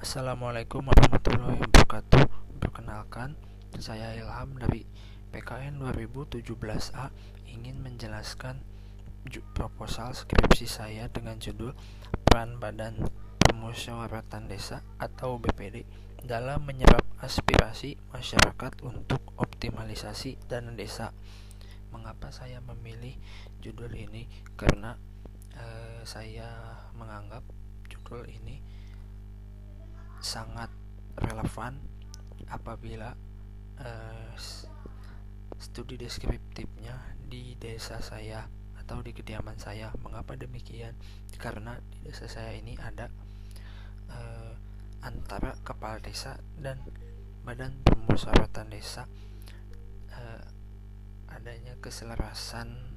Assalamualaikum warahmatullahi wabarakatuh. Perkenalkan, saya Ilham dari PKN 2017A ingin menjelaskan proposal skripsi saya dengan judul Peran Badan Permusyawaratan Desa atau BPD dalam menyerap aspirasi masyarakat untuk optimalisasi dana desa. Mengapa saya memilih judul ini? Karena eh, saya menganggap judul ini sangat relevan apabila uh, studi deskriptifnya di desa saya atau di kediaman saya. Mengapa demikian? Karena di desa saya ini ada uh, antara kepala desa dan badan permusyawaratan desa uh, adanya keselarasan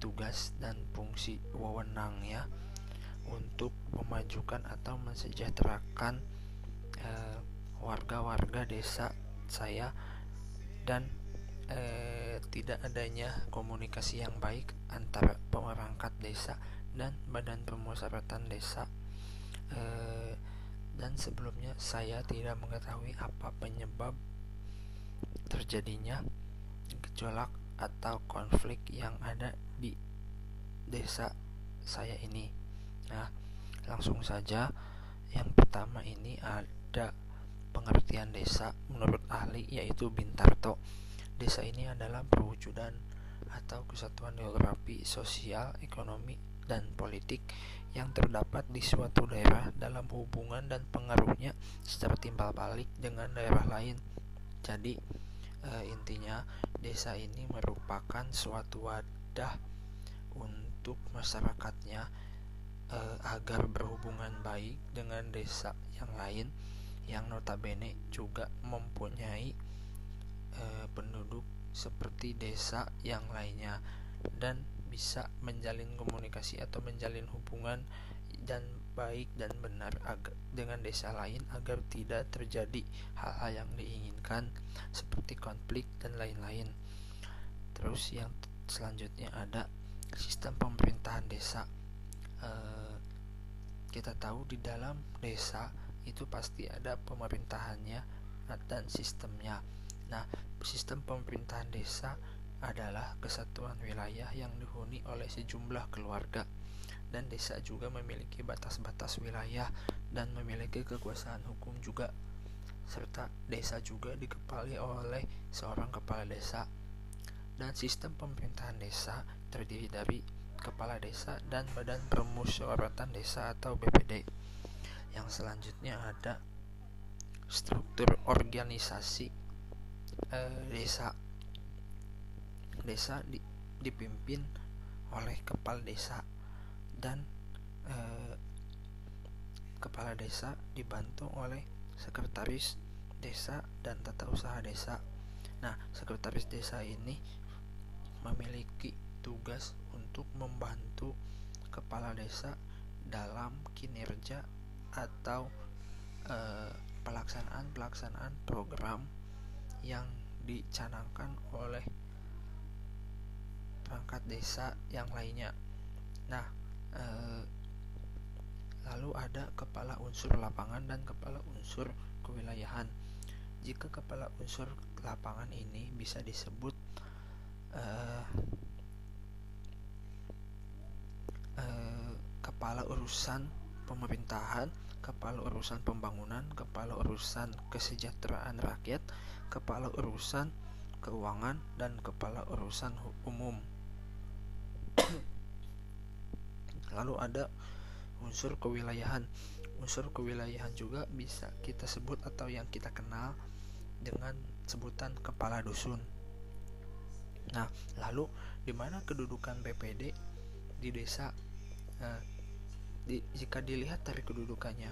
tugas dan fungsi wewenangnya untuk memajukan atau mensejahterakan warga-warga uh, desa saya dan uh, tidak adanya komunikasi yang baik antara pemerangkat desa dan badan pemusyawaratan desa uh, dan sebelumnya saya tidak mengetahui apa penyebab terjadinya gejolak atau konflik yang ada di desa saya ini. Nah, langsung saja yang pertama ini ada pengertian desa menurut ahli yaitu Bintarto. Desa ini adalah perwujudan atau kesatuan geografi, sosial, ekonomi, dan politik yang terdapat di suatu daerah dalam hubungan dan pengaruhnya secara timbal balik dengan daerah lain. Jadi e, intinya desa ini merupakan suatu wadah untuk masyarakatnya e, agar berhubungan baik dengan desa yang lain yang notabene juga mempunyai e, penduduk seperti desa yang lainnya dan bisa menjalin komunikasi atau menjalin hubungan dan baik dan benar dengan desa lain agar tidak terjadi hal-hal yang diinginkan seperti konflik dan lain-lain. Terus yang selanjutnya ada sistem pemerintahan desa. E, kita tahu di dalam desa itu pasti ada pemerintahannya dan sistemnya. Nah, sistem pemerintahan desa adalah kesatuan wilayah yang dihuni oleh sejumlah keluarga. Dan desa juga memiliki batas-batas wilayah dan memiliki kekuasaan hukum juga. Serta desa juga dikepali oleh seorang kepala desa. Dan sistem pemerintahan desa terdiri dari kepala desa dan badan permusyawaratan desa atau BPD yang selanjutnya ada struktur organisasi eh, desa. Desa di, dipimpin oleh kepala desa dan eh, kepala desa dibantu oleh sekretaris desa dan tata usaha desa. Nah sekretaris desa ini memiliki tugas untuk membantu kepala desa dalam kinerja atau pelaksanaan-pelaksanaan uh, program yang dicanangkan oleh perangkat desa yang lainnya. Nah, uh, lalu ada kepala unsur lapangan dan kepala unsur kewilayahan. Jika kepala unsur lapangan ini bisa disebut uh, kepala urusan pemerintahan kepala urusan pembangunan, kepala urusan kesejahteraan rakyat, kepala urusan keuangan, dan kepala urusan umum. Lalu ada unsur kewilayahan. Unsur kewilayahan juga bisa kita sebut atau yang kita kenal dengan sebutan kepala dusun. Nah, lalu di mana kedudukan BPD di desa? Nah, di, jika dilihat dari kedudukannya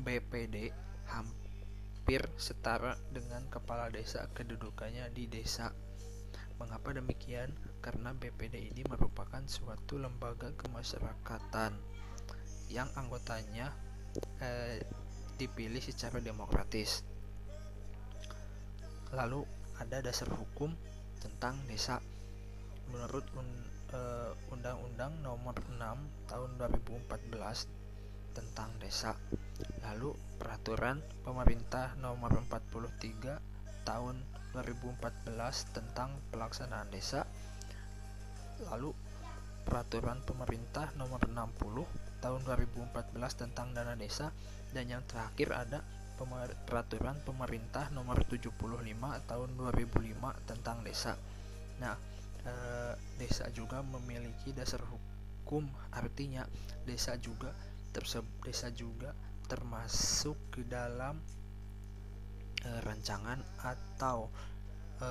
BPD hampir setara dengan kepala desa kedudukannya di desa. Mengapa demikian? Karena BPD ini merupakan suatu lembaga kemasyarakatan yang anggotanya eh, dipilih secara demokratis. Lalu ada dasar hukum tentang desa. Menurut uh, Undang-Undang Nomor 6 Tahun 2014 tentang desa. Lalu peraturan pemerintah nomor 43 tahun 2014 tentang pelaksanaan desa. Lalu peraturan pemerintah nomor 60 tahun 2014 tentang dana desa dan yang terakhir ada peraturan pemerintah nomor 75 tahun 2005 tentang desa. Nah, e, desa juga memiliki dasar hukum, artinya desa juga desa juga termasuk ke dalam e, rancangan atau e,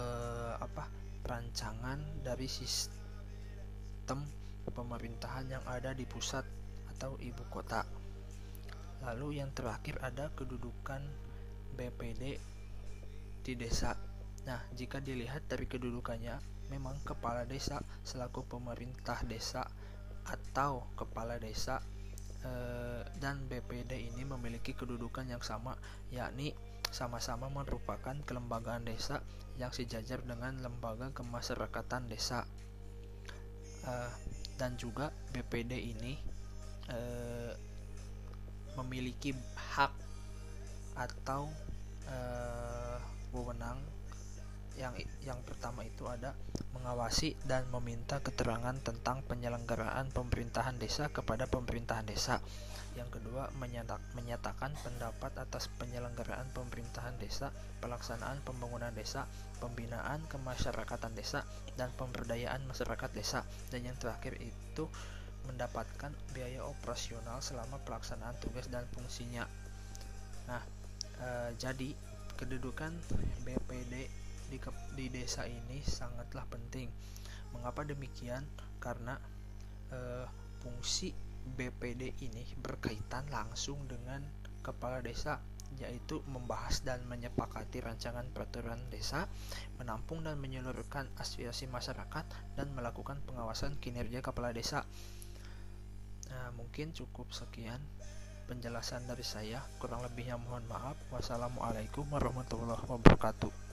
apa? rancangan dari sistem pemerintahan yang ada di pusat atau ibu kota. Lalu yang terakhir ada kedudukan BPD di desa. Nah, jika dilihat dari kedudukannya, memang kepala desa selaku pemerintah desa atau kepala desa eh, dan BPD ini memiliki kedudukan yang sama, yakni sama-sama merupakan kelembagaan desa yang sejajar dengan lembaga kemasyarakatan desa. Eh, dan juga BPD ini eh, memiliki hak atau uh, wewenang yang yang pertama itu ada mengawasi dan meminta keterangan tentang penyelenggaraan pemerintahan desa kepada pemerintahan desa. Yang kedua menyatak, menyatakan pendapat atas penyelenggaraan pemerintahan desa, pelaksanaan pembangunan desa, pembinaan kemasyarakatan desa dan pemberdayaan masyarakat desa. Dan yang terakhir itu mendapatkan biaya operasional selama pelaksanaan tugas dan fungsinya. Nah, e, jadi kedudukan BPD di, di desa ini sangatlah penting. Mengapa demikian? Karena e, fungsi BPD ini berkaitan langsung dengan kepala desa yaitu membahas dan menyepakati rancangan peraturan desa, menampung dan menyeluruhkan aspirasi masyarakat, dan melakukan pengawasan kinerja kepala desa. Nah, mungkin cukup sekian penjelasan dari saya. Kurang lebihnya mohon maaf. Wassalamualaikum warahmatullahi wabarakatuh.